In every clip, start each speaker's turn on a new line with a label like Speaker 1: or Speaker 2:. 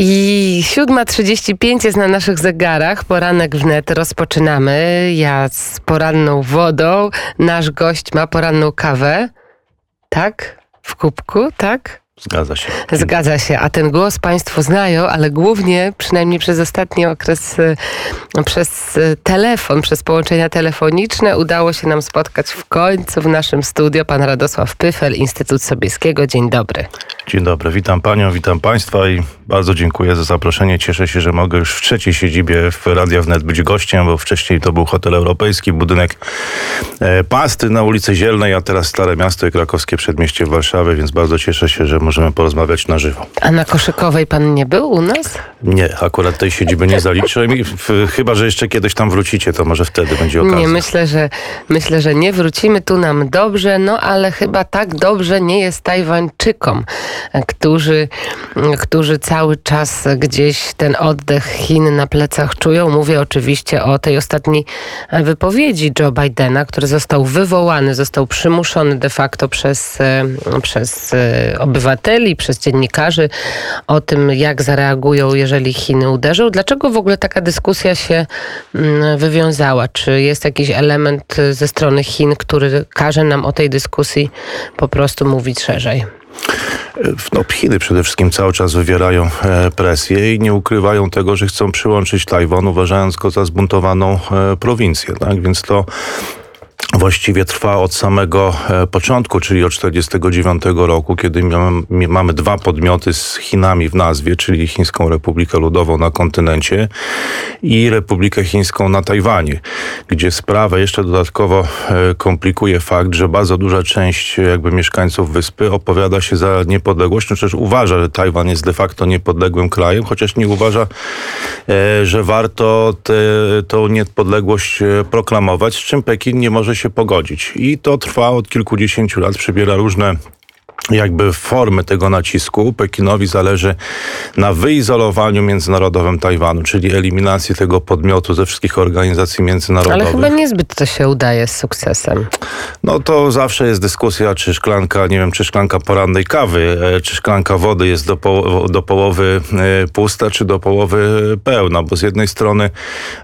Speaker 1: I 7.35 jest na naszych zegarach. Poranek wnet rozpoczynamy. Ja z poranną wodą. Nasz gość ma poranną kawę. Tak? W kubku, tak?
Speaker 2: Zgadza się.
Speaker 1: Zgadza się, a ten głos Państwo znają, ale głównie, przynajmniej przez ostatni okres, y, przez y, telefon, przez połączenia telefoniczne udało się nam spotkać w końcu w naszym studio pan Radosław Pyfel, Instytut Sobieskiego. Dzień dobry.
Speaker 2: Dzień dobry, witam Panią, witam Państwa i bardzo dziękuję za zaproszenie. Cieszę się, że mogę już w trzeciej siedzibie w Radia Wnet być gościem, bo wcześniej to był hotel europejski, budynek e, Pasty na ulicy Zielnej, a teraz Stare Miasto i Krakowskie Przedmieście w Warszawie, więc bardzo cieszę się, że możemy porozmawiać na żywo.
Speaker 1: A na Koszykowej pan nie był u nas?
Speaker 2: Nie, akurat tej siedziby nie zaliczyłem i chyba, że jeszcze kiedyś tam wrócicie, to może wtedy będzie okazja.
Speaker 1: Nie, myślę, że myślę, że nie wrócimy tu nam dobrze, no ale chyba tak dobrze nie jest Tajwańczykom, którzy, którzy cały czas gdzieś ten oddech Chin na plecach czują. Mówię oczywiście o tej ostatniej wypowiedzi Joe Bidena, który został wywołany, został przymuszony de facto przez, e, przez e, obywateli, przez dziennikarzy o tym, jak zareagują, jeżeli Chiny uderzą. Dlaczego w ogóle taka dyskusja się mm, wywiązała? Czy jest jakiś element ze strony Chin, który każe nam o tej dyskusji po prostu mówić szerzej?
Speaker 2: No, Chiny przede wszystkim cały czas wywierają e, presję i nie ukrywają tego, że chcą przyłączyć Tajwan, uważając go za zbuntowaną e, prowincję. Tak? Więc to właściwie trwa od samego e, początku, czyli od 1949 roku, kiedy mamy, dwa podmioty z Chinami w nazwie, czyli Chińską Republikę Ludową na kontynencie i Republikę Chińską na Tajwanie, gdzie sprawę jeszcze dodatkowo e, komplikuje fakt, że bardzo duża część jakby mieszkańców wyspy opowiada się za niepodległość, no też uważa, że Tajwan jest de facto niepodległym krajem, chociaż nie uważa, e, że warto tę niepodległość proklamować, z czym Pekin nie może się pogodzić. I to trwa od kilkudziesięciu lat, przybiera różne jakby formy tego nacisku Pekinowi zależy na wyizolowaniu międzynarodowym Tajwanu, czyli eliminacji tego podmiotu ze wszystkich organizacji międzynarodowych.
Speaker 1: Ale chyba niezbyt to się udaje z sukcesem.
Speaker 2: No to zawsze jest dyskusja, czy szklanka, nie wiem, czy szklanka porannej kawy, e, czy szklanka wody jest do, po, do połowy e, pusta, czy do połowy pełna, bo z jednej strony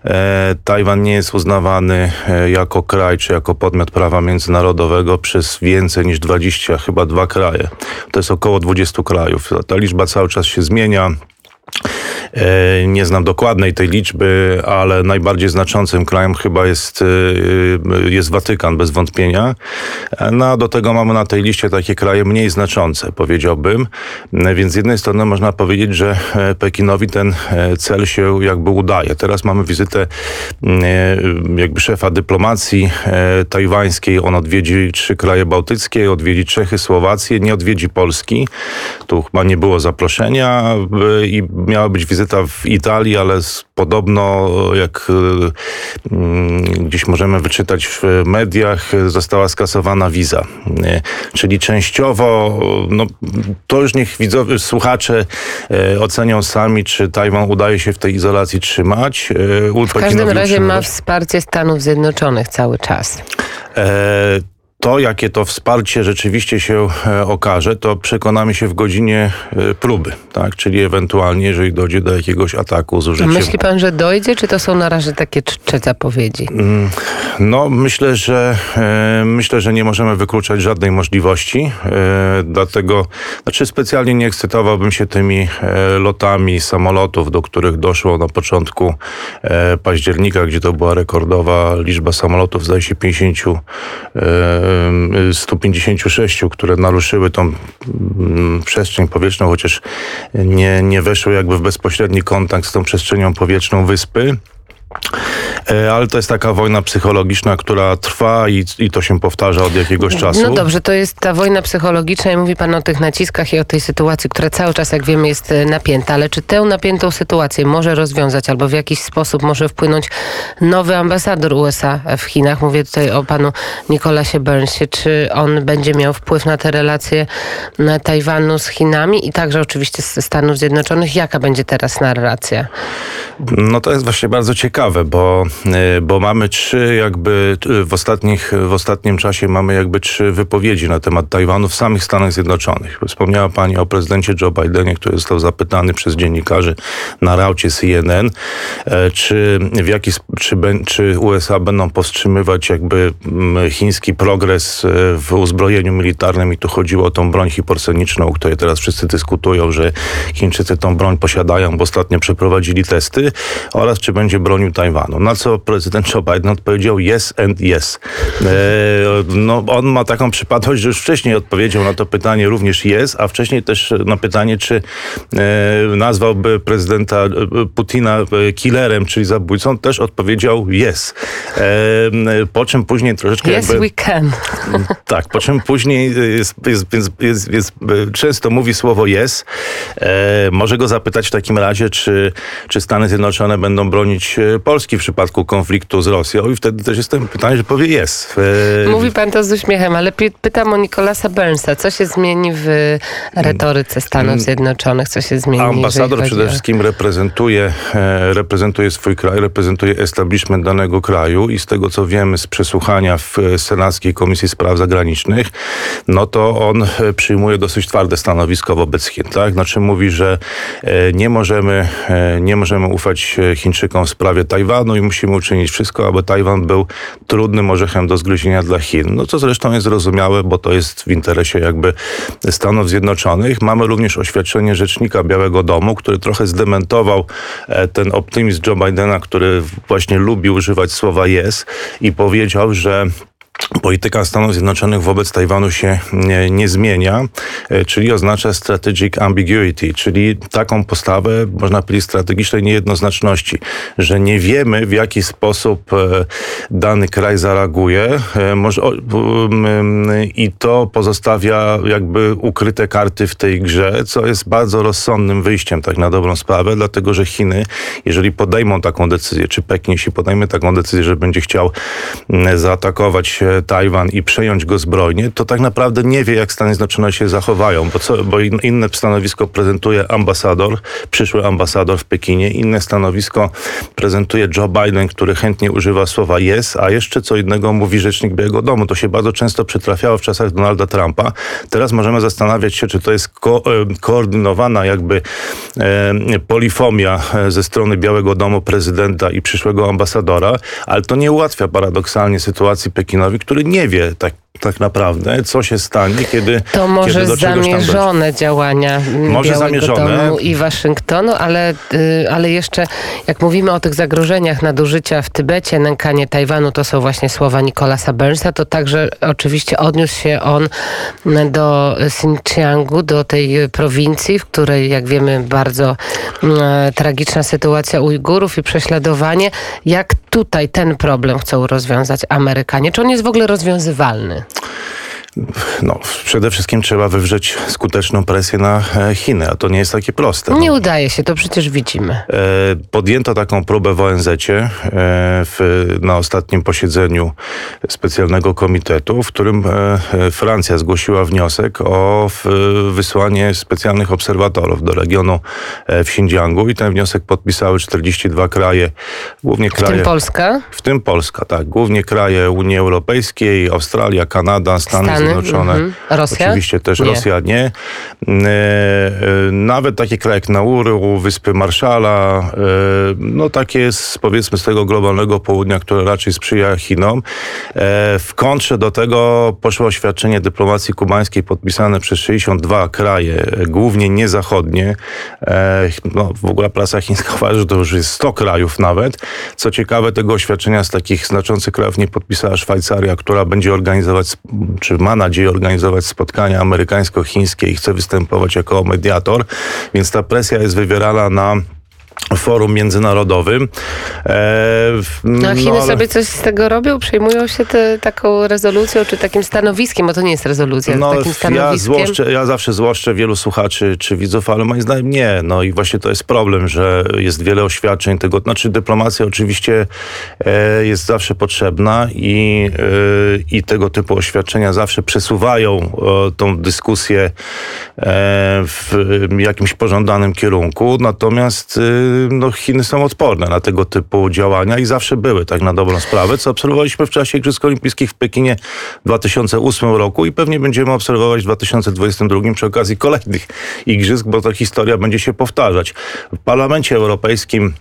Speaker 2: e, Tajwan nie jest uznawany e, jako kraj, czy jako podmiot prawa międzynarodowego przez więcej niż 20, chyba dwa kraje kraje. To jest około 20 krajów. Ta liczba cały czas się zmienia. E, nie znam dokładnej tej liczby, ale najbardziej znaczącym krajem chyba jest, e, jest Watykan, bez wątpienia. No a do tego mamy na tej liście takie kraje mniej znaczące, powiedziałbym. Więc z jednej strony można powiedzieć, że e, Pekinowi ten cel się jakby udaje. Teraz mamy wizytę jakby szefa dyplomacji tajwańskiej. On odwiedzi trzy kraje bałtyckie, odwiedzi Czechy, Słowację, nie odwiedzi Polski. Tu chyba nie było zaproszenia i miała być wizyta wizyta w Italii, ale podobno, jak y, mm, gdzieś możemy wyczytać w mediach, została skasowana wiza. Czyli częściowo, no, to już niech widzowie, słuchacze e, ocenią sami, czy Tajwan udaje się w tej izolacji trzymać.
Speaker 1: E, w każdym razie ma wsparcie Stanów Zjednoczonych cały czas. E
Speaker 2: to, jakie to wsparcie rzeczywiście się e, okaże, to przekonamy się w godzinie e, próby, tak? Czyli ewentualnie, jeżeli dojdzie do jakiegoś ataku z użyciem...
Speaker 1: Myśli pan, że dojdzie, czy to są na razie takie czcze zapowiedzi? Mm,
Speaker 2: no, myślę, że e, myślę, że nie możemy wykluczać żadnej możliwości, dlatego, znaczy specjalnie nie ekscytowałbym się tymi lotami samolotów, do których doszło na początku października, gdzie to była rekordowa liczba samolotów, zdaje się 50 156, które naruszyły tą mm, przestrzeń powietrzną, chociaż nie, nie weszły jakby w bezpośredni kontakt z tą przestrzenią powietrzną wyspy. E, ale to jest taka wojna psychologiczna, która trwa i, i to się powtarza od jakiegoś czasu.
Speaker 1: No dobrze, to jest ta wojna psychologiczna i mówi pan o tych naciskach i o tej sytuacji, która cały czas, jak wiemy, jest e, napięta. Ale czy tę napiętą sytuację może rozwiązać albo w jakiś sposób może wpłynąć nowy ambasador USA w Chinach? Mówię tutaj o panu Nikolasie Burnsie. Czy on będzie miał wpływ na te relacje na Tajwanu z Chinami i także oczywiście ze Stanów Zjednoczonych? Jaka będzie teraz narracja?
Speaker 2: No to jest właśnie bardzo ciekawe, bo bo mamy trzy jakby w, ostatnich, w ostatnim czasie mamy jakby trzy wypowiedzi na temat Tajwanu w samych Stanach Zjednoczonych. Wspomniała pani o prezydencie Joe Bidenie, który został zapytany przez dziennikarzy na raucie CNN, czy w jaki czy, czy USA będą powstrzymywać jakby chiński progres w uzbrojeniu militarnym i tu chodziło o tą broń hiporseniczną, o której teraz wszyscy dyskutują, że Chińczycy tą broń posiadają, bo ostatnio przeprowadzili testy, oraz czy będzie bronił Tajwanu. Na co prezydent Joe Biden odpowiedział yes and yes. E, no, on ma taką przypadłość, że już wcześniej odpowiedział na to pytanie również yes, a wcześniej też na pytanie, czy e, nazwałby prezydenta e, Putina killerem, czyli zabójcą, też odpowiedział yes. Po czym później troszeczkę
Speaker 1: yes,
Speaker 2: jakby...
Speaker 1: we can.
Speaker 2: Tak, po czym później jest, jest, jest, jest często mówi słowo yes. Może go zapytać w takim razie, czy, czy Stany Zjednoczone będą bronić Polski w przypadku konfliktu z Rosją i wtedy też jest to pytanie, że powie jest.
Speaker 1: E, mówi pan to z uśmiechem, ale pytam o Nikolasa Burnsa. Co się zmieni w retoryce Stanów mm. Zjednoczonych? Co się zmieni?
Speaker 2: Ambasador przede wszystkim reprezentuje, e, reprezentuje swój kraj, reprezentuje establishment danego kraju i z tego co wiemy z przesłuchania w Senackiej Komisji Spraw Zagranicznych, no to on przyjmuje dosyć twarde stanowisko wobec Chin. Tak? Znaczy mówi, że nie możemy, nie możemy ufać Chińczykom w sprawie Tajwanu i musimy uczynić wszystko, aby Tajwan był trudnym orzechem do zgryzienia dla Chin. No co zresztą jest zrozumiałe, bo to jest w interesie jakby Stanów Zjednoczonych. Mamy również oświadczenie rzecznika Białego Domu, który trochę zdementował e, ten optymizm Joe Bidena, który właśnie lubi używać słowa yes i powiedział, że Polityka Stanów Zjednoczonych wobec Tajwanu się nie, nie, zmienia, e, czyli oznacza strategic ambiguity, czyli taką postawę, można powiedzieć, strategicznej niejednoznaczności, że nie wiemy, w jaki sposób e, dany kraj zareaguje i to pozostawia jakby ukryte karty w tej grze, co jest bardzo rozsądnym wyjściem, tak na dobrą sprawę, dlatego że Chiny, jeżeli podejmą taką decyzję, czy Pekin, jeśli podejmie taką decyzję, że będzie chciał zaatakować Tajwan i przejąć go zbrojnie, to tak naprawdę nie wie, jak Stany Zjednoczone się zachowają, bo, co, bo inne stanowisko prezentuje ambasador, przyszły ambasador w Pekinie, inne stanowisko prezentuje Joe Biden, który chętnie używa słowa yes, a jeszcze co innego mówi rzecznik Białego Domu. To się bardzo często przytrafiało w czasach Donalda Trumpa. Teraz możemy zastanawiać się, czy to jest ko e, koordynowana jakby e, polifomia e, ze strony Białego Domu, prezydenta i przyszłego ambasadora, ale to nie ułatwia paradoksalnie sytuacji Pekinowi, który nie wie tak tak naprawdę, co się stanie, kiedy
Speaker 1: To może
Speaker 2: kiedy
Speaker 1: zamierzone działania może Białego zamierzone. Domu i Waszyngtonu, ale, y, ale jeszcze jak mówimy o tych zagrożeniach nadużycia w Tybecie, nękanie Tajwanu, to są właśnie słowa Nikolasa Burnsa, to także oczywiście odniósł się on do Xinjiangu, do tej prowincji, w której jak wiemy bardzo e, tragiczna sytuacja Ujgurów i prześladowanie. Jak tutaj ten problem chcą rozwiązać Amerykanie? Czy on jest w ogóle rozwiązywalny?
Speaker 2: No, przede wszystkim trzeba wywrzeć skuteczną presję na e, Chiny, a to nie jest takie proste.
Speaker 1: Nie
Speaker 2: no.
Speaker 1: udaje się, to przecież widzimy. E,
Speaker 2: podjęto taką próbę w ONZ-cie e, w, na ostatnim posiedzeniu specjalnego komitetu, w którym Francja zgłosiła wniosek o wysłanie specjalnych obserwatorów do regionu w Xinjiangu i ten wniosek podpisały 42 kraje, głównie kraje...
Speaker 1: W tym Polska?
Speaker 2: W tym Polska, tak. Głównie kraje Unii Europejskiej, Australia, Kanada, Stany, Stany Zjednoczone. Mhm.
Speaker 1: Rosja?
Speaker 2: Oczywiście też nie. Rosja nie. Mm, e, e, nawet takie kraje jak Nauru, Wyspy Marszala, e, no takie z, powiedzmy z tego globalnego południa, które raczej sprzyja Chinom. W kontrze do tego poszło oświadczenie dyplomacji kubańskiej podpisane przez 62 kraje, głównie niezachodnie. No, w ogóle prasa chińska uważa, że to już jest 100 krajów nawet. Co ciekawe, tego oświadczenia z takich znaczących krajów nie podpisała Szwajcaria, która będzie organizować, czy ma nadzieję organizować spotkania amerykańsko-chińskie i chce występować jako mediator, więc ta presja jest wywierana na forum międzynarodowym.
Speaker 1: E, no, a Chiny no, ale... sobie coś z tego robią? Przejmują się te, taką rezolucją, czy takim stanowiskiem, bo to nie jest rezolucja, no, takim stanowiskiem?
Speaker 2: Ja, złoszczę, ja zawsze złoszczę wielu słuchaczy czy widzów, ale moim zdaniem nie. No i właśnie to jest problem, że jest wiele oświadczeń tego. Znaczy dyplomacja oczywiście e, jest zawsze potrzebna i, e, i tego typu oświadczenia zawsze przesuwają tą dyskusję w jakimś pożądanym kierunku. Natomiast no, Chiny są odporne na tego typu działania i zawsze były, tak na dobrą sprawę, co obserwowaliśmy w czasie Igrzysk Olimpijskich w Pekinie w 2008 roku i pewnie będziemy obserwować w 2022 przy okazji kolejnych igrzysk, bo ta historia będzie się powtarzać. W Parlamencie Europejskim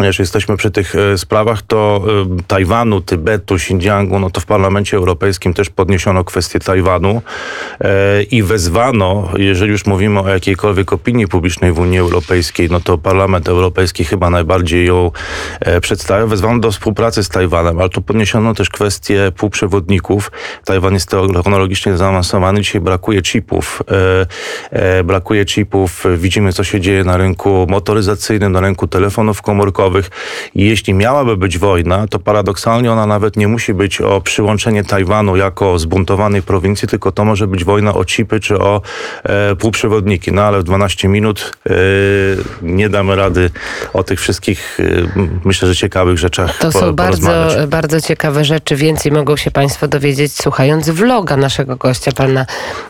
Speaker 2: jeśli jesteśmy przy tych e, sprawach, to e, Tajwanu, Tybetu, Xinjiangu, no to w Parlamencie Europejskim też podniesiono kwestię Tajwanu e, i wezwano, jeżeli już mówimy o jakiejkolwiek opinii publicznej w Unii Europejskiej, no to Parlament Europejski chyba najbardziej ją przedstawia, wezwano do współpracy z Tajwanem, ale tu podniesiono też kwestię półprzewodników. Tajwan jest technologicznie zaawansowany, dzisiaj brakuje chipów. Brakuje chipów, widzimy co się dzieje na rynku motoryzacyjnym, na rynku telefonów komórkowych, jeśli miałaby być wojna, to paradoksalnie ona nawet nie musi być o przyłączenie Tajwanu jako zbuntowanej prowincji, tylko to może być wojna o chipy czy o e, półprzewodniki. No ale w 12 minut e, nie damy rady o tych wszystkich, e, myślę, że ciekawych rzeczach
Speaker 1: To są bardzo, bardzo ciekawe rzeczy. Więcej mogą się Państwo dowiedzieć słuchając vloga naszego gościa, pana,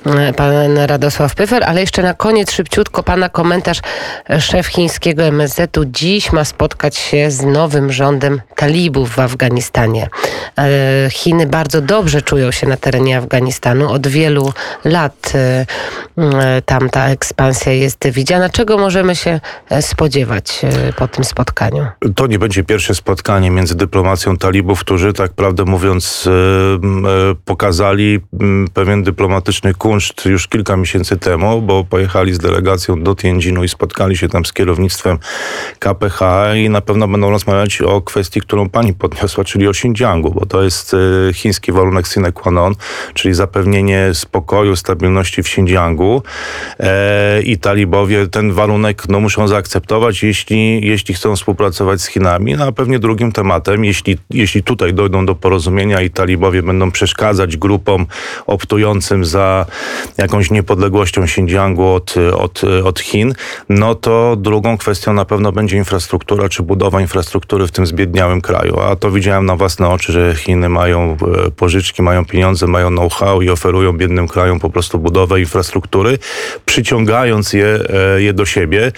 Speaker 1: e, pan Radosław Pyfer. Ale jeszcze na koniec szybciutko pana komentarz. Szef chińskiego MSZ-u dziś ma spotkać spotkać się z nowym rządem talibów w Afganistanie. E, Chiny bardzo dobrze czują się na terenie Afganistanu. Od wielu lat e, e, tam ta ekspansja jest widziana. Czego możemy się spodziewać po tym spotkaniu?
Speaker 2: To nie będzie pierwsze spotkanie między dyplomacją talibów, którzy tak prawdę mówiąc pokazali pewien dyplomatyczny kunszt już kilka miesięcy temu, bo pojechali z delegacją do Tianjinu i spotkali się tam z kierownictwem KPH i na pewno będą rozmawiać o kwestii, którą pani podniosła, czyli o Xinjiangu, bo to jest e, chiński warunek sine qua non, czyli zapewnienie spokoju, stabilności w Xinjiangu e, i talibowie ten warunek no, muszą zaakceptować, jeśli, jeśli chcą współpracować z Chinami. No a pewnie drugim tematem, jeśli, jeśli tutaj dojdą do porozumienia i talibowie będą przeszkadzać grupom optującym za jakąś niepodległością Xinjiangu od, od, od Chin, no to drugą kwestią na pewno będzie infrastruktura czy budowa infrastruktury w tym zbiedniałym kraju. A to widziałem na własne oczy, że Chiny mają e, pożyczki, mają pieniądze, mają know-how i oferują biednym krajom po prostu budowę infrastruktury, przyciągając je, e, je do siebie.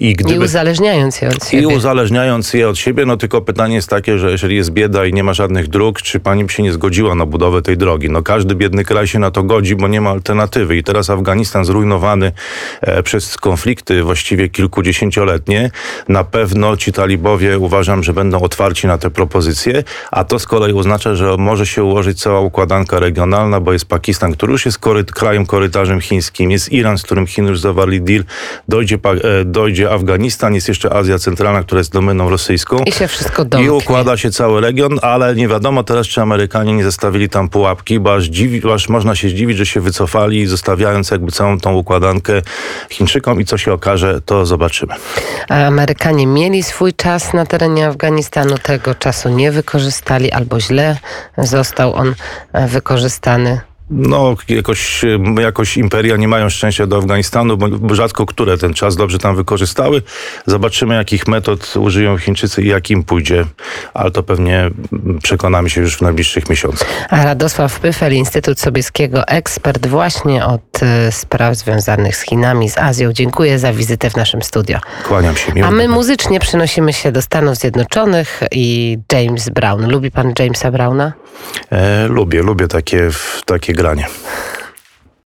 Speaker 1: I, gdyby, I uzależniając je od siebie.
Speaker 2: I uzależniając je od siebie, no tylko pytanie jest takie, że jeżeli jest bieda i nie ma żadnych dróg, czy pani by się nie zgodziła na budowę tej drogi? No każdy biedny kraj się na to godzi, bo nie ma alternatywy. I teraz Afganistan zrujnowany e, przez konflikty właściwie kilkudziesięcioletnie, na pewno ci talibowie uważam, że będą otwarci na te propozycje, a to z kolei oznacza, że może się ułożyć cała układanka regionalna, bo jest Pakistan, który już jest koryt, krajem korytarzem chińskim, jest Iran, z którym Chiny już zawarli deal, dojdzie, e, dojdzie Afganistan, jest jeszcze Azja Centralna, która jest domeną rosyjską.
Speaker 1: I się wszystko domknie.
Speaker 2: I układa się cały region, ale nie wiadomo teraz, czy Amerykanie nie zostawili tam pułapki, bo aż, dziwi, aż można się zdziwić, że się wycofali, zostawiając jakby całą tą układankę Chińczykom i co się okaże, to zobaczymy.
Speaker 1: A Amerykanie mieli swój czas na terenie Afganistanu, tego czasu nie wykorzystali albo źle został on wykorzystany.
Speaker 2: No, jakoś, jakoś imperia nie mają szczęścia do Afganistanu, bo rzadko które ten czas dobrze tam wykorzystały. Zobaczymy, jakich metod użyją Chińczycy i jak im pójdzie, ale to pewnie przekonamy się już w najbliższych miesiącach.
Speaker 1: A Radosław Pyfel, Instytut Sobieskiego, ekspert właśnie od e, spraw związanych z Chinami, z Azją. Dziękuję za wizytę w naszym studio.
Speaker 2: Kłaniam się.
Speaker 1: A my muzycznie przenosimy się do Stanów Zjednoczonych i James Brown. Lubi pan Jamesa Browna?
Speaker 2: E, lubię, lubię takie, takie granie.